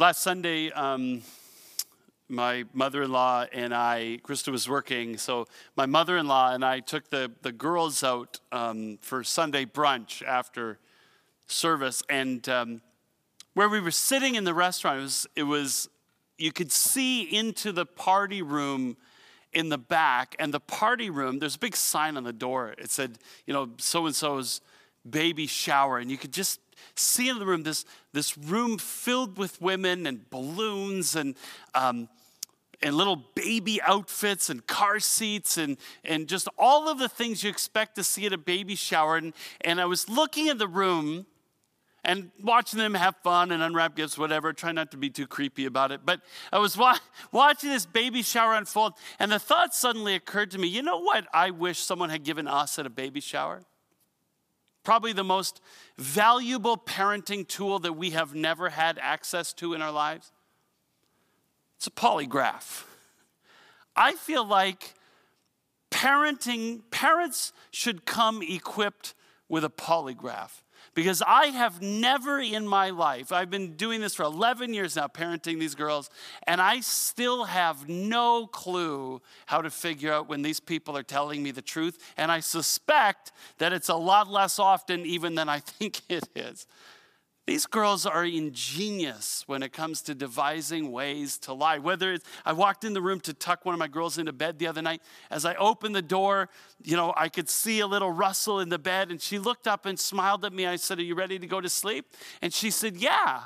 last Sunday, um, my mother in law and I, Krista was working, so my mother in law and I took the, the girls out um, for Sunday brunch after service. And um, where we were sitting in the restaurant, it was, it was, you could see into the party room in the back. And the party room, there's a big sign on the door. It said, you know, so and so's baby shower. And you could just see in the room this, this room filled with women and balloons and, um, and little baby outfits and car seats and, and just all of the things you expect to see at a baby shower. And, and I was looking at the room and watching them have fun and unwrap gifts, whatever. Try not to be too creepy about it. But I was wa- watching this baby shower unfold, and the thought suddenly occurred to me you know what I wish someone had given us at a baby shower? Probably the most valuable parenting tool that we have never had access to in our lives. It's a polygraph. I feel like parenting, parents should come equipped with a polygraph. Because I have never in my life, I've been doing this for 11 years now, parenting these girls, and I still have no clue how to figure out when these people are telling me the truth. And I suspect that it's a lot less often even than I think it is. These girls are ingenious when it comes to devising ways to lie. Whether it's, I walked in the room to tuck one of my girls into bed the other night. As I opened the door, you know, I could see a little rustle in the bed, and she looked up and smiled at me. I said, Are you ready to go to sleep? And she said, Yeah.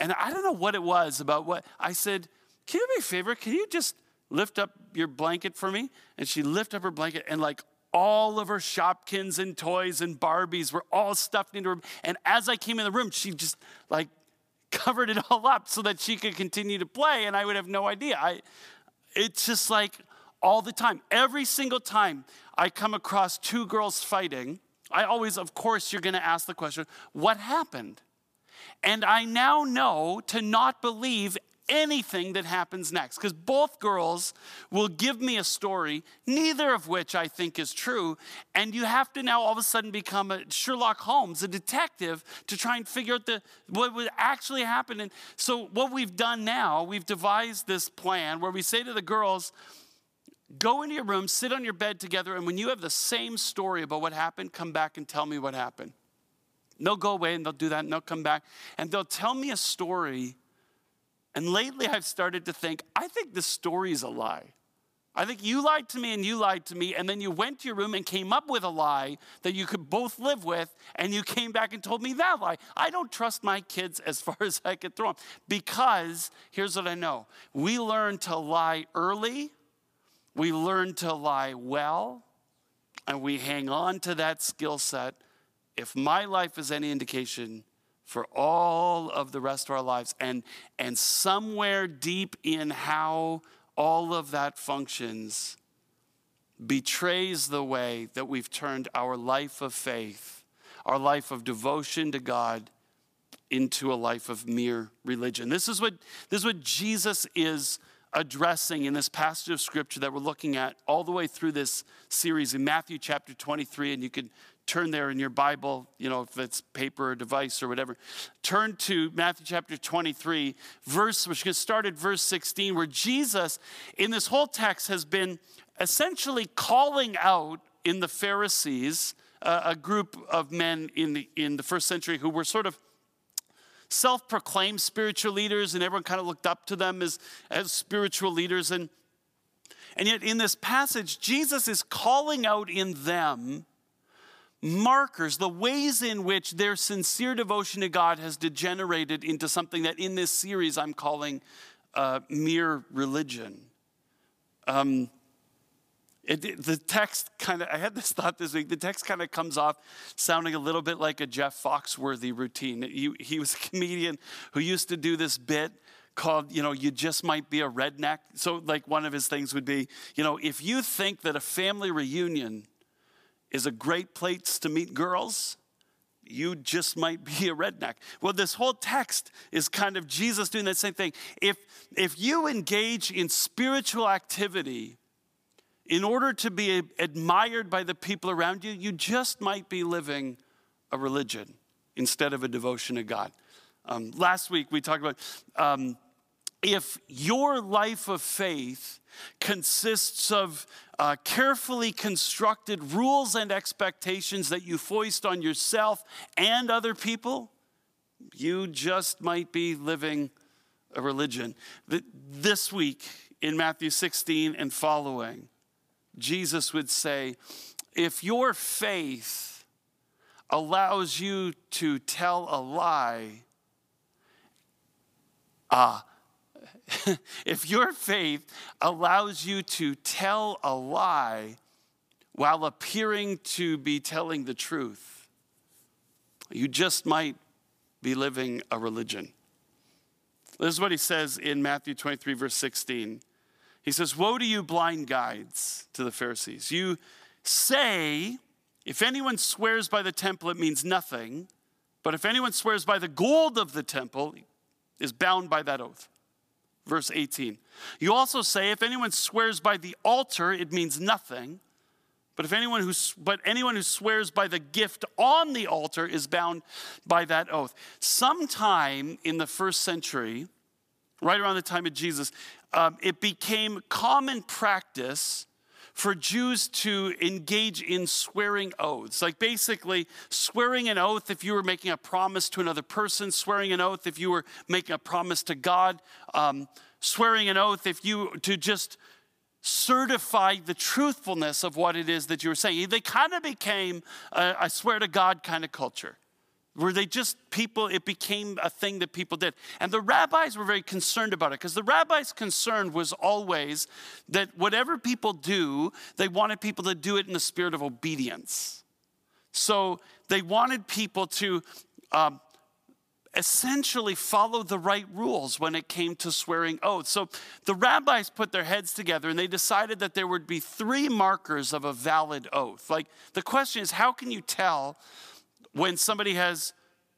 And I don't know what it was about what I said, Can you do me a favor? Can you just lift up your blanket for me? And she lifted up her blanket, and like all of her Shopkins and toys and Barbies were all stuffed into her. And as I came in the room, she just like covered it all up so that she could continue to play, and I would have no idea. I, it's just like all the time. Every single time I come across two girls fighting, I always, of course, you're going to ask the question, what happened? And I now know to not believe anything that happens next because both girls will give me a story, neither of which I think is true. And you have to now all of a sudden become a Sherlock Holmes, a detective, to try and figure out the, what would actually happen. And so, what we've done now, we've devised this plan where we say to the girls, Go into your room, sit on your bed together, and when you have the same story about what happened, come back and tell me what happened. they'll go away and they'll do that and they'll come back and they'll tell me a story and lately I've started to think, I think this story is a lie. I think you lied to me and you lied to me, and then you went to your room and came up with a lie that you could both live with, and you came back and told me that lie. I don't trust my kids as far as I could throw them because here's what I know we learn to lie early, we learn to lie well, and we hang on to that skill set. If my life is any indication, for all of the rest of our lives. And, and somewhere deep in how all of that functions betrays the way that we've turned our life of faith, our life of devotion to God, into a life of mere religion. This is what, this is what Jesus is addressing in this passage of scripture that we're looking at all the way through this series in Matthew chapter 23. And you can turn there in your Bible, you know, if it's paper or device or whatever. Turn to Matthew chapter 23, verse, which gets started verse 16, where Jesus, in this whole text, has been essentially calling out in the Pharisees, uh, a group of men in the, in the first century who were sort of self proclaimed spiritual leaders, and everyone kind of looked up to them as, as spiritual leaders. And, and yet, in this passage, Jesus is calling out in them markers, the ways in which their sincere devotion to God has degenerated into something that in this series I'm calling uh, mere religion. Um, it, the text kind of, I had this thought this week, the text kind of comes off sounding a little bit like a Jeff Foxworthy routine. He, he was a comedian who used to do this bit called, you know, you just might be a redneck. So, like, one of his things would be, you know, if you think that a family reunion is a great place to meet girls, you just might be a redneck. Well, this whole text is kind of Jesus doing that same thing. If, if you engage in spiritual activity in order to be admired by the people around you, you just might be living a religion instead of a devotion to God. Um, last week we talked about um, if your life of faith consists of uh, carefully constructed rules and expectations that you foist on yourself and other people, you just might be living a religion. This week in Matthew 16 and following, Jesus would say, if your faith allows you to tell a lie, ah, if your faith allows you to tell a lie while appearing to be telling the truth, you just might be living a religion. This is what he says in Matthew 23, verse 16. He says, Woe to you, blind guides, to the Pharisees. You say, if anyone swears by the temple, it means nothing. But if anyone swears by the gold of the temple, is bound by that oath. Verse 18. You also say, if anyone swears by the altar, it means nothing. But if anyone who but anyone who swears by the gift on the altar is bound by that oath. Sometime in the first century, right around the time of Jesus, um, it became common practice for Jews to engage in swearing oaths. Like basically, swearing an oath if you were making a promise to another person, swearing an oath if you were making a promise to God, um, swearing an oath if you to just certify the truthfulness of what it is that you were saying. They kind of became a, I swear to God kind of culture where they just people it became a thing that people did and the rabbis were very concerned about it because the rabbis concern was always that whatever people do they wanted people to do it in the spirit of obedience so they wanted people to um, essentially follow the right rules when it came to swearing oaths. So the rabbis put their heads together and they decided that there would be three markers of a valid oath. Like the question is, how can you tell when somebody has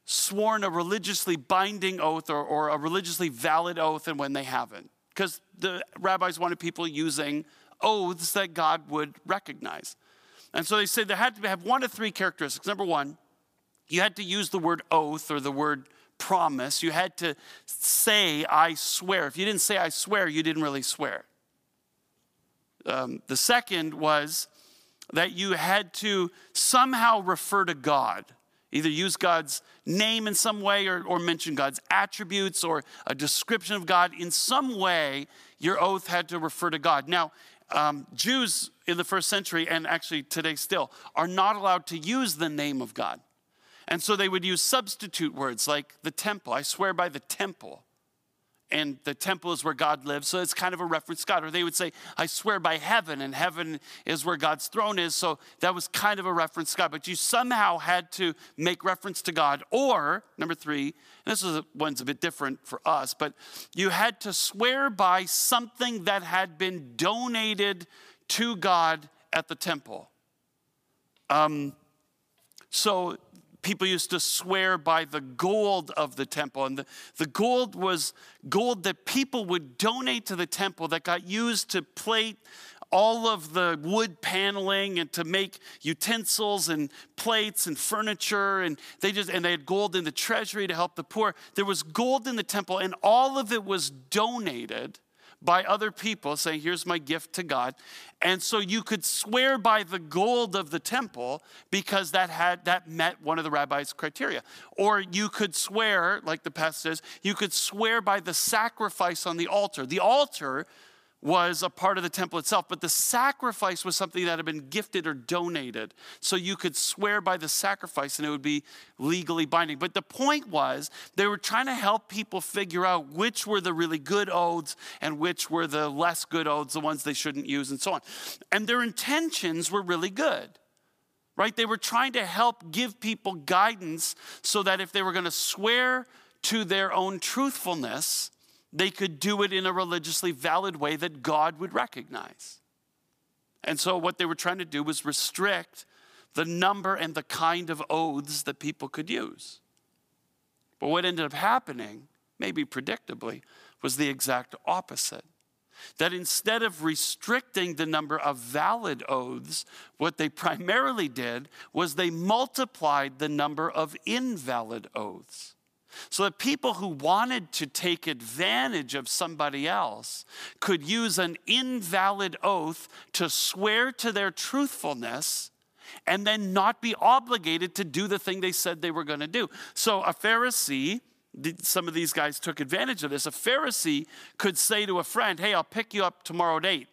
sworn a religiously binding oath or, or a religiously valid oath and when they haven't. Because the rabbis wanted people using oaths that God would recognize. And so they said there had to have one of three characteristics. Number one, you had to use the word oath or the word promise. You had to say, I swear. If you didn't say, I swear, you didn't really swear. Um, the second was that you had to somehow refer to God. Either use God's name in some way or, or mention God's attributes or a description of God. In some way, your oath had to refer to God. Now, um, Jews in the first century, and actually today still, are not allowed to use the name of God. And so they would use substitute words like the temple. I swear by the temple and the temple is where God lives. So it's kind of a reference God. Or they would say, I swear by heaven, and heaven is where God's throne is. So that was kind of a reference God. But you somehow had to make reference to God. Or, number three, this is one's a bit different for us, but you had to swear by something that had been donated to God at the temple. Um, so people used to swear by the gold of the temple. And the, the gold was gold that people would donate to the temple that got used to plate all of the wood paneling and to make utensils and plates and furniture and they just and they had gold in the treasury to help the poor there was gold in the temple and all of it was donated by other people, saying, Here's my gift to God. And so you could swear by the gold of the temple because that had that met one of the rabbi's criteria. Or you could swear, like the passage says, you could swear by the sacrifice on the altar. The altar was a part of the temple itself, but the sacrifice was something that had been gifted or donated. So you could swear by the sacrifice and it would be legally binding. But the point was, they were trying to help people figure out which were the really good oaths and which were the less good oaths, the ones they shouldn't use, and so on. And their intentions were really good. Right? They were trying to help give people guidance so that if they were going to swear to their own truthfulness, they could do it in a religiously valid way that God would recognize. And so, what they were trying to do was restrict the number and the kind of oaths that people could use. But what ended up happening, maybe predictably, was the exact opposite. That instead of restricting the number of valid oaths, what they primarily did was they multiplied the number of invalid oaths. So that people who wanted to take advantage of somebody else could use an invalid oath to swear to their truthfulness and then not be obligated to do the thing they said they were going to do. So a Pharisee, some of these guys took advantage of this. A Pharisee could say to a friend, Hey, I'll pick you up tomorrow at 8.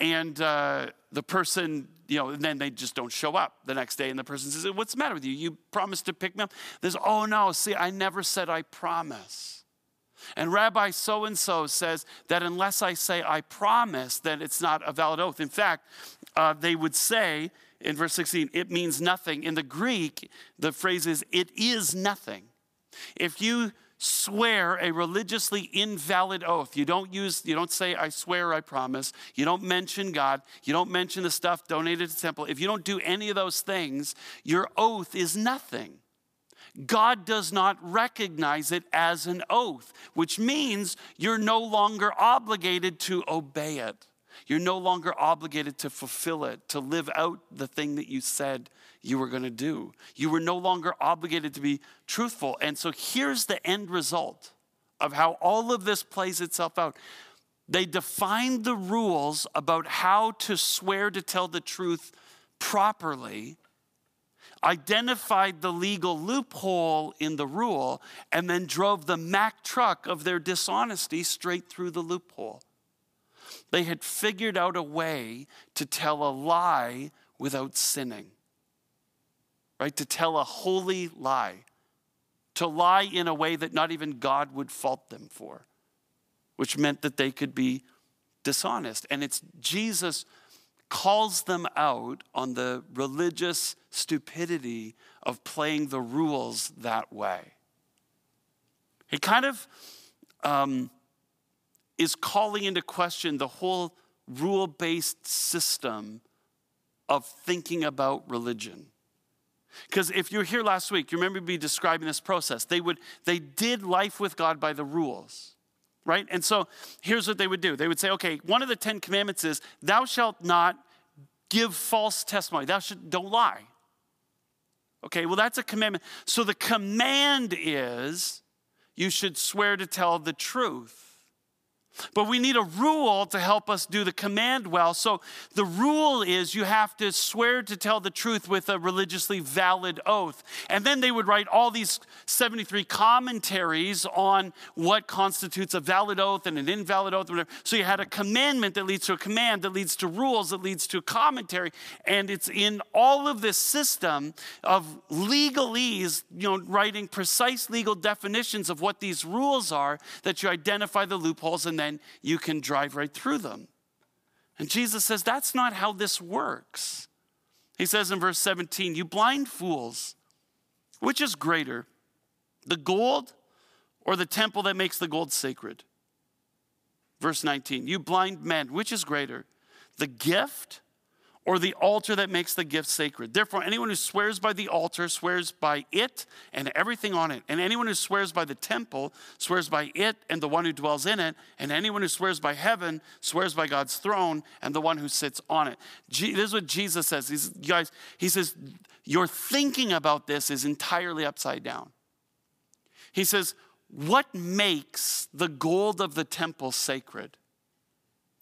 And uh, the person, you know, and then they just don't show up the next day. And the person says, What's the matter with you? You promised to pick me up. There's, Oh, no, see, I never said I promise. And Rabbi so and so says that unless I say I promise, that it's not a valid oath. In fact, uh, they would say in verse 16, it means nothing. In the Greek, the phrase is, it is nothing. If you swear a religiously invalid oath. You don't use, you don't say, I swear, I promise. You don't mention God. You don't mention the stuff donated to temple. If you don't do any of those things, your oath is nothing. God does not recognize it as an oath, which means you're no longer obligated to obey it. You're no longer obligated to fulfill it, to live out the thing that you said you were going to do. You were no longer obligated to be truthful. And so here's the end result of how all of this plays itself out. They defined the rules about how to swear to tell the truth properly, identified the legal loophole in the rule, and then drove the Mack truck of their dishonesty straight through the loophole. They had figured out a way to tell a lie without sinning right? To tell a holy lie, to lie in a way that not even God would fault them for, which meant that they could be dishonest. And it's Jesus calls them out on the religious stupidity of playing the rules that way. He kind of um, is calling into question the whole rule based system of thinking about religion. Because if you were here last week, you remember me describing this process. They would they did life with God by the rules. Right? And so here's what they would do. They would say, okay, one of the Ten Commandments is, thou shalt not give false testimony. Thou should don't lie. Okay, well, that's a commandment. So the command is you should swear to tell the truth. But we need a rule to help us do the command well. So the rule is you have to swear to tell the truth with a religiously valid oath. And then they would write all these 73 commentaries on what constitutes a valid oath and an invalid oath. Whatever. So you had a commandment that leads to a command, that leads to rules, that leads to commentary. And it's in all of this system of legalese, you know, writing precise legal definitions of what these rules are that you identify the loopholes and you can drive right through them. And Jesus says, That's not how this works. He says in verse 17, You blind fools, which is greater, the gold or the temple that makes the gold sacred? Verse 19, You blind men, which is greater, the gift or the altar that makes the gift sacred. Therefore, anyone who swears by the altar swears by it and everything on it. And anyone who swears by the temple swears by it and the one who dwells in it. And anyone who swears by heaven swears by God's throne and the one who sits on it. this is what Jesus says. He's, guys, he says, Your thinking about this is entirely upside down. He says, What makes the gold of the temple sacred?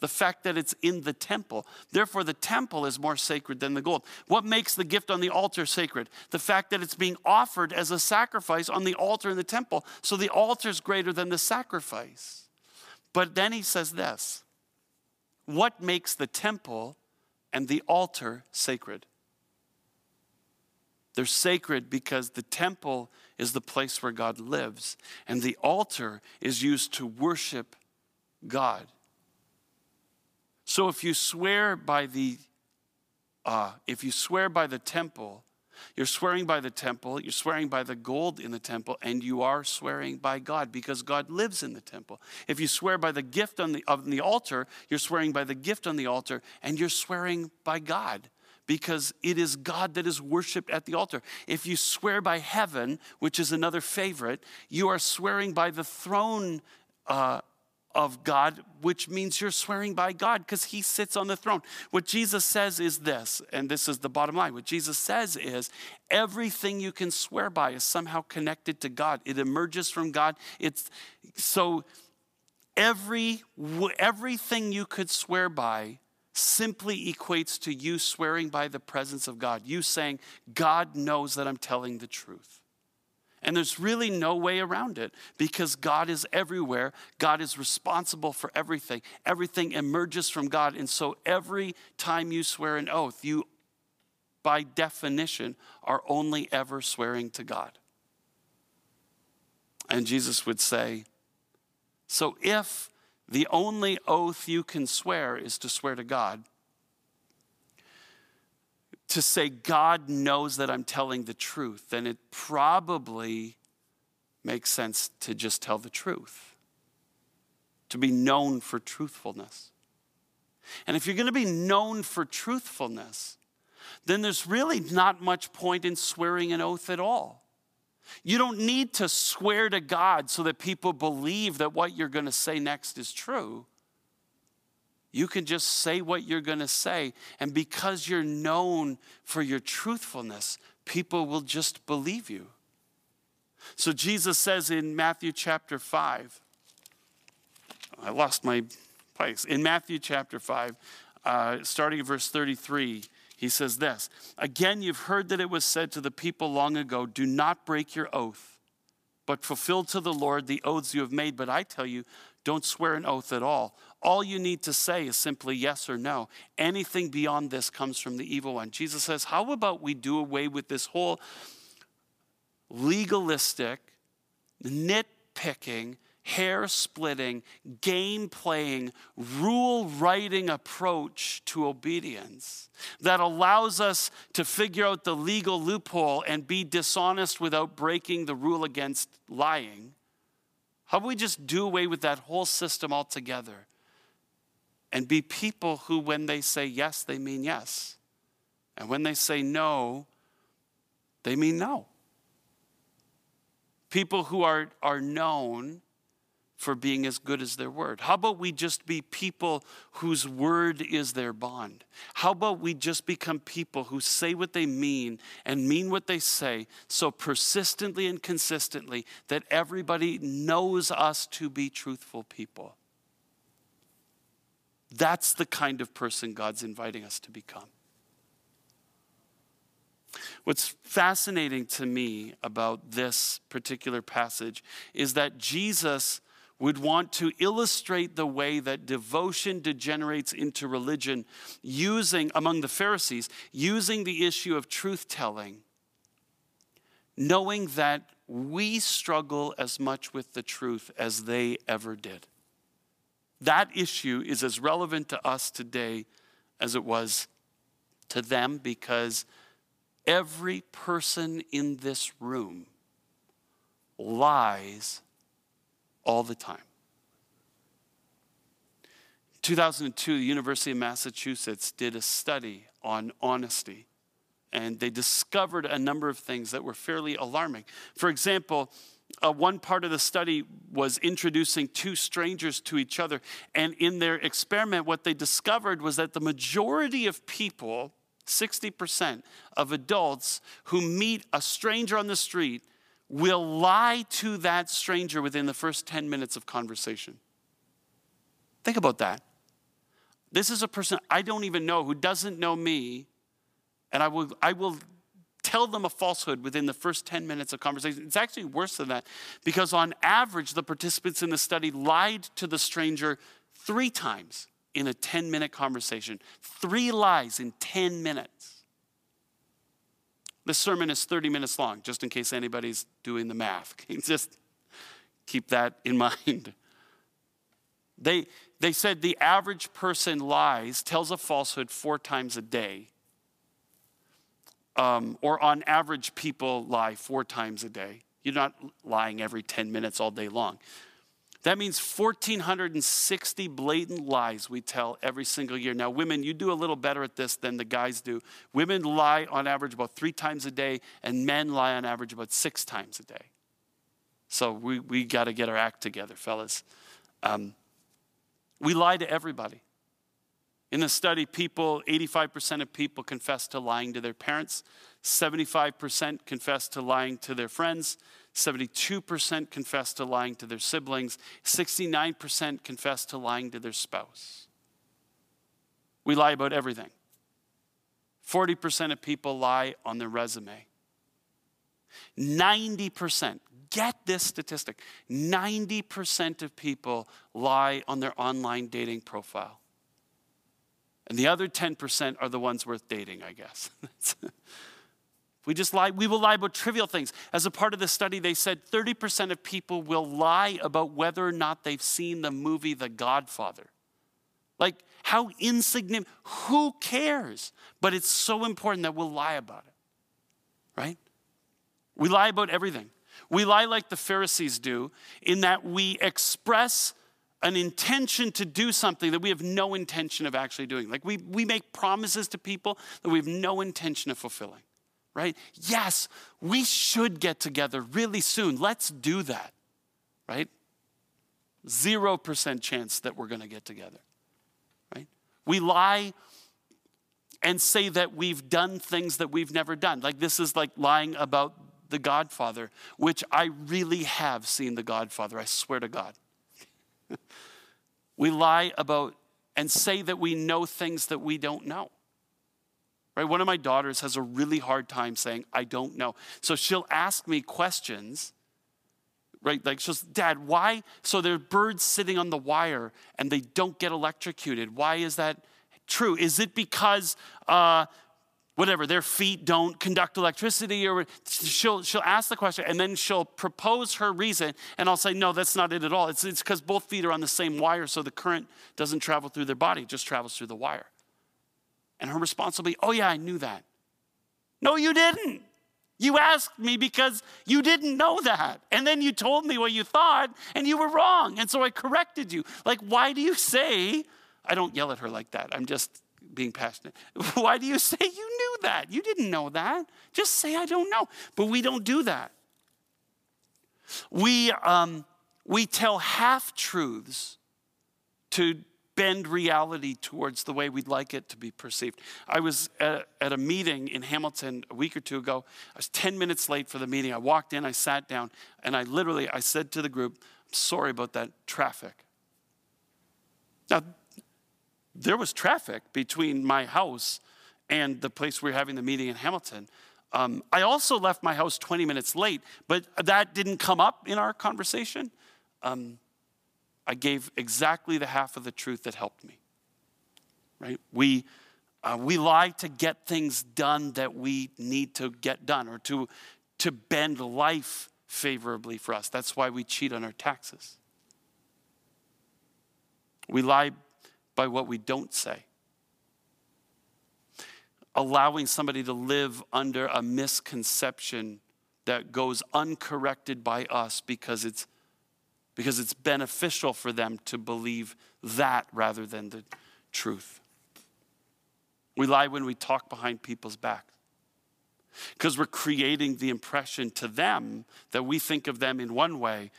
The fact that it's in the temple. Therefore, the temple is more sacred than the gold. What makes the gift on the altar sacred? The fact that it's being offered as a sacrifice on the altar in the temple. So the altar is greater than the sacrifice. But then he says this What makes the temple and the altar sacred? They're sacred because the temple is the place where God lives, and the altar is used to worship God. So if you swear by the uh, if you swear by the temple, you're swearing by the temple, you're swearing by the gold in the temple, and you are swearing by God because God lives in the temple. If you swear by the gift on the, on the altar, you're swearing by the gift on the altar, and you're swearing by God because it is God that is worshiped at the altar. If you swear by heaven, which is another favorite, you are swearing by the throne uh, of God, which means you're swearing by God because he sits on the throne. What Jesus says is this, and this is the bottom line. What Jesus says is everything you can swear by is somehow connected to God. It emerges from God. It's so every everything you could swear by simply equates to you swearing by the presence of God. You saying, God knows that I'm telling the truth. And there's really no way around it because God is everywhere. God is responsible for everything. Everything emerges from God. And so every time you swear an oath, you, by definition, are only ever swearing to God. And Jesus would say, So if the only oath you can swear is to swear to God, to say God knows that I'm telling the truth, then it probably makes sense to just tell the truth, to be known for truthfulness. And if you're going to be known for truthfulness, then there's really not much point in swearing an oath at all. You don't need to swear to God so that people believe that what you're going to say next is true. You can just say what you're going to say. And because you're known for your truthfulness, people will just believe you. So Jesus says in Matthew chapter 5, I lost my place. In Matthew chapter 5, uh, starting at verse 33, he says this Again, you've heard that it was said to the people long ago, Do not break your oath, but fulfill to the Lord the oaths you have made. But I tell you, don't swear an oath at all. All you need to say is simply yes or no. Anything beyond this comes from the evil one. Jesus says, How about we do away with this whole legalistic, nitpicking, hair splitting, game playing, rule writing approach to obedience that allows us to figure out the legal loophole and be dishonest without breaking the rule against lying? How about we just do away with that whole system altogether and be people who, when they say yes, they mean yes. And when they say no, they mean no. People who are, are known for being as good as their word? How about we just be people whose word is their bond? How about we just become people who say what they mean and mean what they say so persistently and consistently that everybody knows us to be truthful people? That's the kind of person God's inviting us to become. What's fascinating to me about this particular passage is that Jesus would want to illustrate the way that devotion degenerates into religion using, among the Pharisees, using the issue of truth telling, knowing that we struggle as much with the truth as they ever did. That issue is as relevant to us today as it was to them because every person in this room lies all the time. 2002, the University of Massachusetts did a study on honesty, and they discovered a number of things that were fairly alarming. For example, uh, one part of the study was introducing two strangers to each other. And in their experiment, what they discovered was that the majority of people, 60% of adults who meet a stranger on the street, will lie to that stranger within the first 10 minutes of conversation. Think about that. This is a person I don't even know who doesn't know me, and I will, I will tell them a falsehood within the first 10 minutes of conversation. It's actually worse than that because, on average, the participants in the study lied to the stranger three times in a 10 minute conversation. Three lies in 10 minutes. This sermon is 30 minutes long, just in case anybody's doing the math. just keep that in mind. They, they said the average person lies, tells a falsehood four times a day. Um, or on average, people lie four times a day. You're not lying every 10 minutes all day long. That means 1,460 blatant lies we tell every single year. Now, women, you do a little better at this than the guys do. Women lie on average about three times a day, and men lie on average about six times a day. So we, we got to get our act together, fellas. Um, We lie to everybody. In the study, people, 85% of people confessed to lying to their parents, 75% confessed to lying to their friends, 72% confessed to lying to their siblings, 69% confessed to lying to their spouse. We lie about everything. 40% of people lie on their resume. 90%, get this statistic 90% of people lie on their online dating profile. And the other 10% are the ones worth dating, I guess. we just lie, we will lie about trivial things. As a part of the study, they said 30% of people will lie about whether or not they've seen the movie The Godfather. Like, how insignificant, who cares? But it's so important that we'll lie about it, right? We lie about everything. We lie like the Pharisees do, in that we express an intention to do something that we have no intention of actually doing. Like we, we make promises to people that we have no intention of fulfilling, right? Yes, we should get together really soon. Let's do that, right? 0% chance that we're going to get together, right? We lie and say that we've done things that we've never done. Like this is like lying about the Godfather, which I really have seen the Godfather, I swear to God. we lie about and say that we know things that we don't know. Right? One of my daughters has a really hard time saying, I don't know. So she'll ask me questions, right? Like she'll, Dad, why? So there are birds sitting on the wire and they don't get electrocuted. Why is that true? Is it because uh, whatever, their feet don't conduct electricity, or she'll, she'll ask the question and then she'll propose her reason, and I'll say, no, that's not it at all. It's because both feet are on the same wire, so the current doesn't travel through their body, it just travels through the wire. And her response will be, oh, yeah, I knew that. No, you didn't. You asked me because you didn't know that. And then you told me what you thought, and you were wrong. And so I corrected you. Like, why do you say, I don't yell at her like that. I'm just being passionate. Why do you say you knew that? You didn't know that. Just say, I don't know. But we don't do that. We, um, we tell half truths to bend reality towards the way we'd like it to be perceived. I was at, at, a meeting in Hamilton a week or two ago. I was 10 minutes late for the meeting. I walked in, I sat down, and I literally I said to the group, I'm sorry about that traffic. Now, there was traffic between my house and the place we were having the meeting in Hamilton. Um, I also left my house 20 minutes late, but that didn't come up in our conversation. Um, I gave exactly the half of the truth that helped me. Right? We, uh, we lie to get things done that we need to get done or to, to bend life favorably for us. That's why we cheat on our taxes. We lie by what we don't say. Allowing somebody to live under a misconception that goes uncorrected by us because it's because it's beneficial for them to believe that rather than the truth. We lie when we talk behind people's back because we're creating the impression to them that we think of them in one way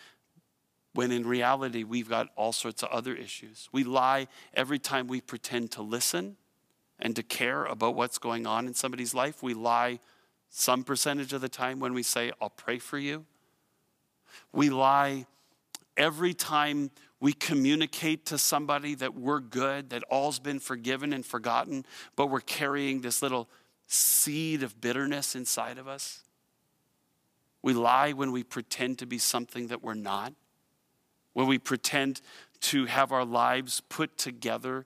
when in reality we've got all sorts of other issues. We lie every time we pretend to listen and to care about what's going on in somebody's life. We lie some percentage of the time when we say, I'll pray for you. We lie every time we communicate to somebody that we're good, that all's been forgiven and forgotten, but we're carrying this little seed of bitterness inside of us. We lie when we pretend to be something that we're not when we pretend to have our lives put together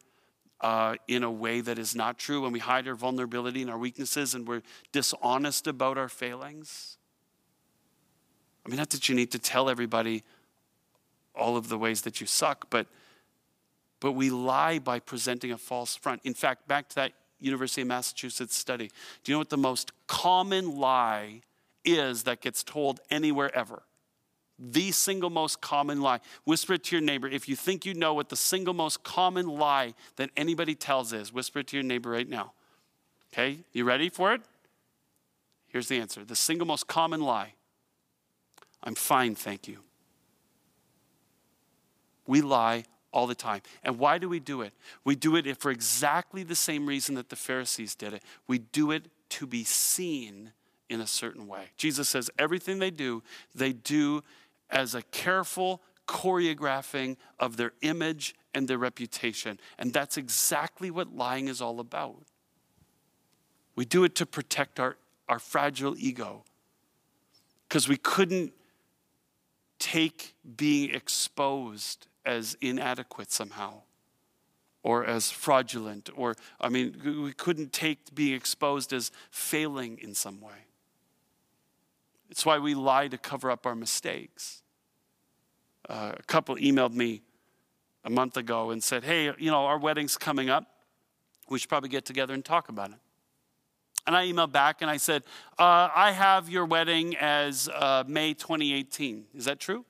uh, in a way that is not true, when we hide our vulnerability and our weaknesses and we're dishonest about our failings. I mean, not that you need to tell everybody all of the ways that you suck, but, but we lie by presenting a false front. In fact, back to that University of Massachusetts study, do you know what the most common lie is that gets told anywhere ever? The single most common lie. Whisper it to your neighbor. If you think you know what the single most common lie that anybody tells is, whisper it to your neighbor right now. Okay, you ready for it? Here's the answer the single most common lie I'm fine, thank you. We lie all the time. And why do we do it? We do it for exactly the same reason that the Pharisees did it. We do it to be seen in a certain way. Jesus says everything they do, they do as a careful choreographing of their image and their reputation. And that's exactly what lying is all about. We do it to protect our, our fragile ego because we couldn't take being exposed as inadequate somehow or as fraudulent or i mean we couldn't take being exposed as failing in some way it's why we lie to cover up our mistakes uh, a couple emailed me a month ago and said hey you know our wedding's coming up we should probably get together and talk about it and I emailed back and I said, uh, I have your wedding as uh, May 2018. Is that true?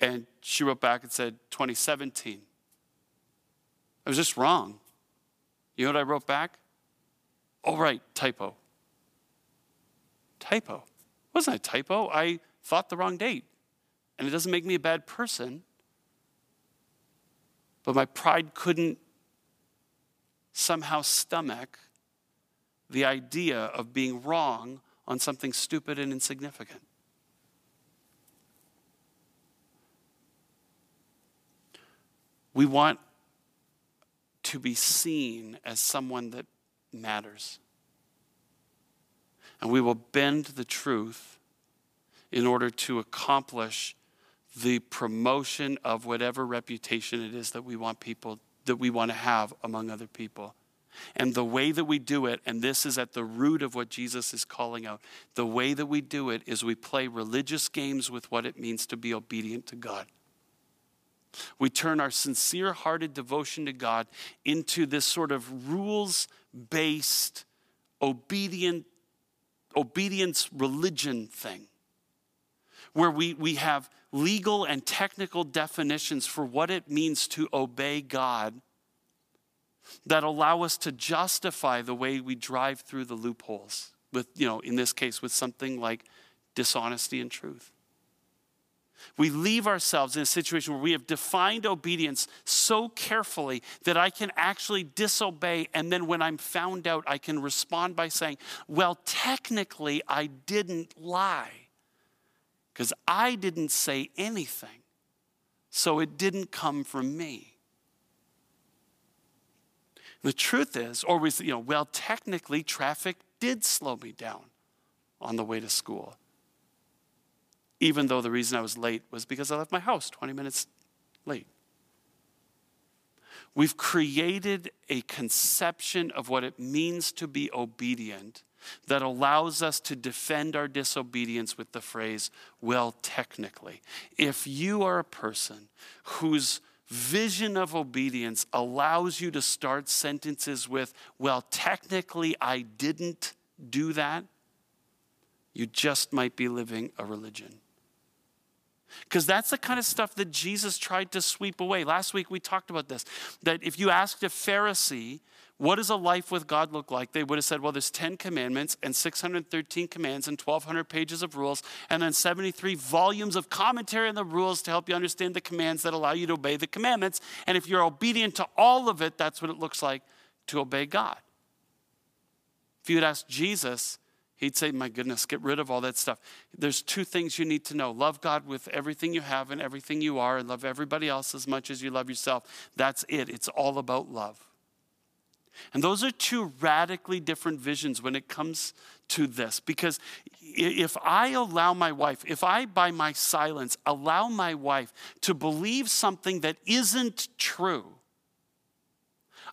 And she wrote back and said, 2017. I was just wrong. You know what I wrote back? Oh, right, typo. Typo. It wasn't a typo. I thought the wrong date. And it doesn't make me a bad person. But my pride couldn't somehow stomach the idea of being wrong on something stupid and insignificant. We want to be seen as someone that matters. And we will bend the truth in order to accomplish the promotion of whatever reputation it is that we want people that we want to have among other people. And the way that we do it, and this is at the root of what Jesus is calling out, the way that we do it is we play religious games with what it means to be obedient to God. We turn our sincere hearted devotion to God into this sort of rules based obedient obedience religion thing where we, we have legal and technical definitions for what it means to obey God that allow us to justify the way we drive through the loopholes with, you know, in this case, with something like dishonesty and truth. We leave ourselves in a situation where we have defined obedience so carefully that I can actually disobey. And then when I'm found out, I can respond by saying, Well, technically, I didn't lie because I didn't say anything. So it didn't come from me. The truth is, or we, you know, well, technically, traffic did slow me down on the way to school. Even though the reason I was late was because I left my house 20 minutes late. We've created a conception of what it means to be obedient that allows us to defend our disobedience with the phrase, well, technically. If you are a person whose vision of obedience allows you to start sentences with, well, technically, I didn't do that, you just might be living a religion. Because that's the kind of stuff that Jesus tried to sweep away. Last week we talked about this that if you asked a Pharisee, what does a life with God look like? They would have said, well, there's 10 commandments and 613 commands and 1,200 pages of rules, and then 73 volumes of commentary on the rules to help you understand the commands that allow you to obey the commandments. And if you're obedient to all of it, that's what it looks like to obey God. If you would ask Jesus, he'd say, My goodness, get rid of all that stuff. There's two things you need to know love God with everything you have and everything you are, and love everybody else as much as you love yourself. That's it. It's all about love. And those are two radically different visions when it comes to this. Because if I allow my wife, if I, by my silence, allow my wife to believe something that isn't true,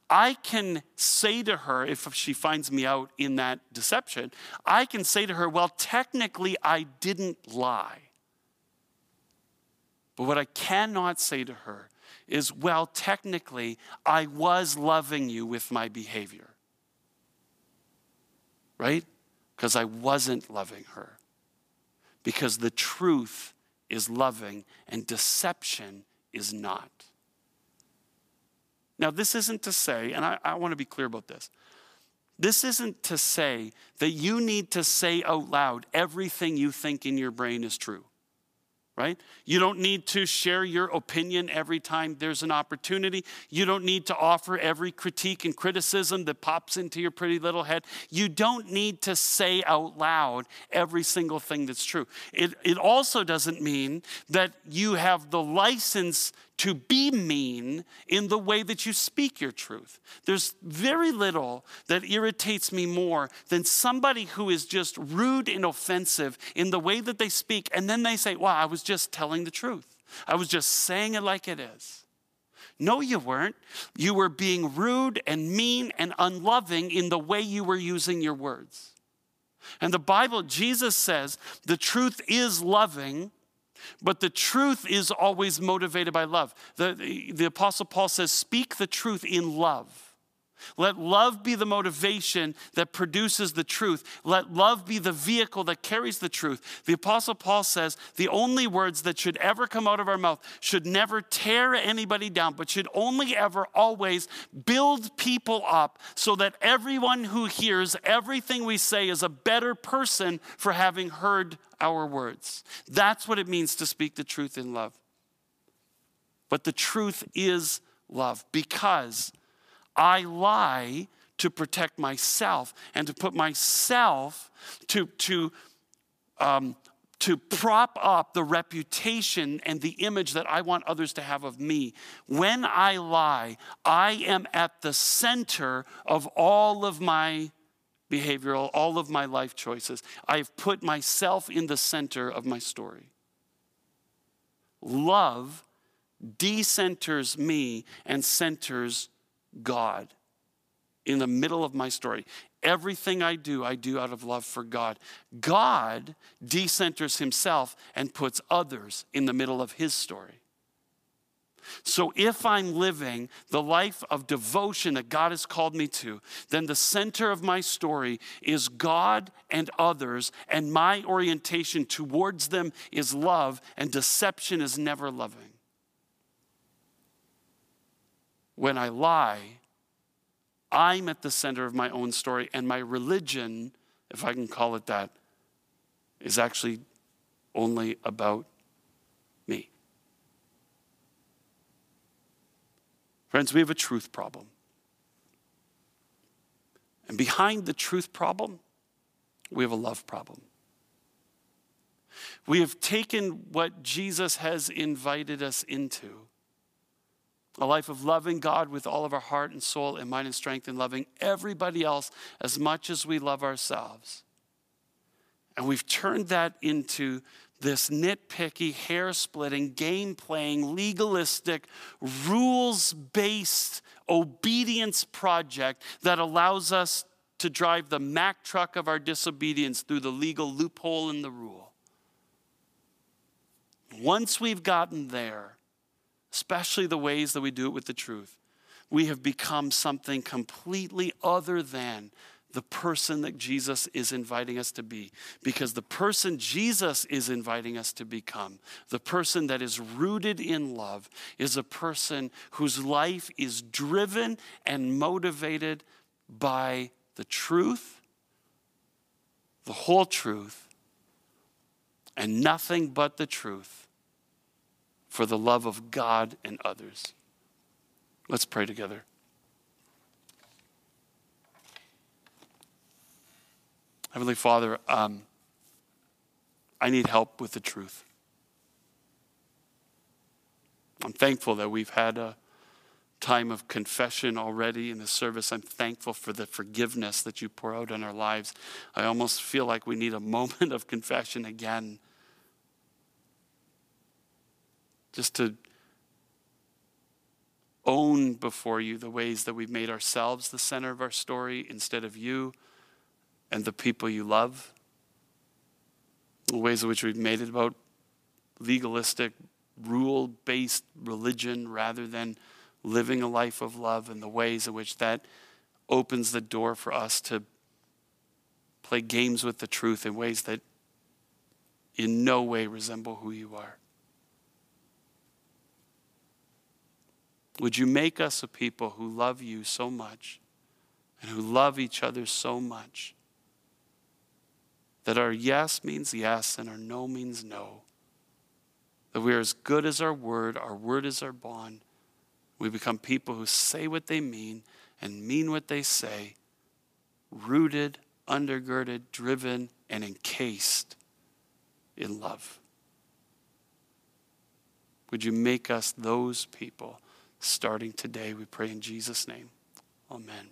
I can say to her, if she finds me out in that deception, I can say to her, well, technically, I didn't lie. But what I cannot say to her is well, technically, I was loving you with my behavior. Right? Because I wasn't loving her. Because the truth is loving and deception is not. Now, this isn't to say, and I, I want to be clear about this. This isn't to say that you need to say out loud everything you think in your brain is true. Right? You don't need to share your opinion every time there's an opportunity. You don't need to offer every critique and criticism that pops into your pretty little head. You don't need to say out loud every single thing that's true. It, it also doesn't mean that you have the license to be mean in the way that you speak your truth. There's very little that irritates me more than somebody who is just rude and offensive in the way that they speak, and then they say, Well, I was just telling the truth. I was just saying it like it is. No, you weren't. You were being rude and mean and unloving in the way you were using your words. And the Bible, Jesus says, the truth is loving but the truth is always motivated by love. The, the, the, Apostle Paul says, Speak the truth in love. Let love be the motivation that produces the truth. Let love be the vehicle that carries the truth. The Apostle Paul says the only words that should ever come out of our mouth should never tear anybody down, but should only ever always build people up so that everyone who hears everything we say is a better person for having heard our words. That's what it means to speak the truth in love. But the truth is love because I lie to protect myself and to put myself to, to, um, to prop up the reputation and the image that I want others to have of me. When I lie, I am at the center of all of my behavioral, all of my life choices. I've put myself in the center of my story. Love decenters me and centers God in the middle of my story. Everything I do, I do out of love for God. God decenters himself and puts others in the middle of his story. So, if I'm living the life of devotion that God has called me to, then the center of my story is God and others, and my orientation towards them is love, and deception is never loving. When I lie, I'm at the center of my own story, and my religion, if I can call it that, is actually only about me. Friends, we have a truth problem. And behind the truth problem, we have a love problem. We have taken what Jesus has invited us into a life of loving God with all of our heart and soul and mind and strength and loving everybody else as much as we love ourselves. And we've turned that into this nitpicky, hair splitting, game playing, legalistic, rules based obedience project that allows us to drive the Mack truck of our disobedience through the legal loophole in the rule. Once we've gotten there, especially the ways that we do it with the truth, we have become something completely other than the person that Jesus is inviting us to be. Because the person Jesus is inviting us to become, the person that is rooted in love, is a person whose life is driven and motivated by the truth, the whole truth, and nothing but the truth for the love of God and others. Let's pray together. Heavenly Father, um, I need help with the truth. I'm thankful that we've had a time of confession already in the service. I'm thankful for the forgiveness that you pour out on our lives. I almost feel like we need a moment of confession again just to own before you the ways that we've made ourselves the center of our story instead of you and the people you love, the ways in which we've made it about legalistic, rule based religion rather than living a life of love, and the ways in which that opens the door for us to play games with the truth in ways that in no way resemble who you are. Would you make us a people who love you so much and who love each other so much that our yes means yes and our no means no? That we are as good as our word, our word is our bond. We become people who say what they mean and mean what they say, rooted, undergirded, driven, and encased in love. Would you make us those people starting today? We pray in Jesus' name. Amen.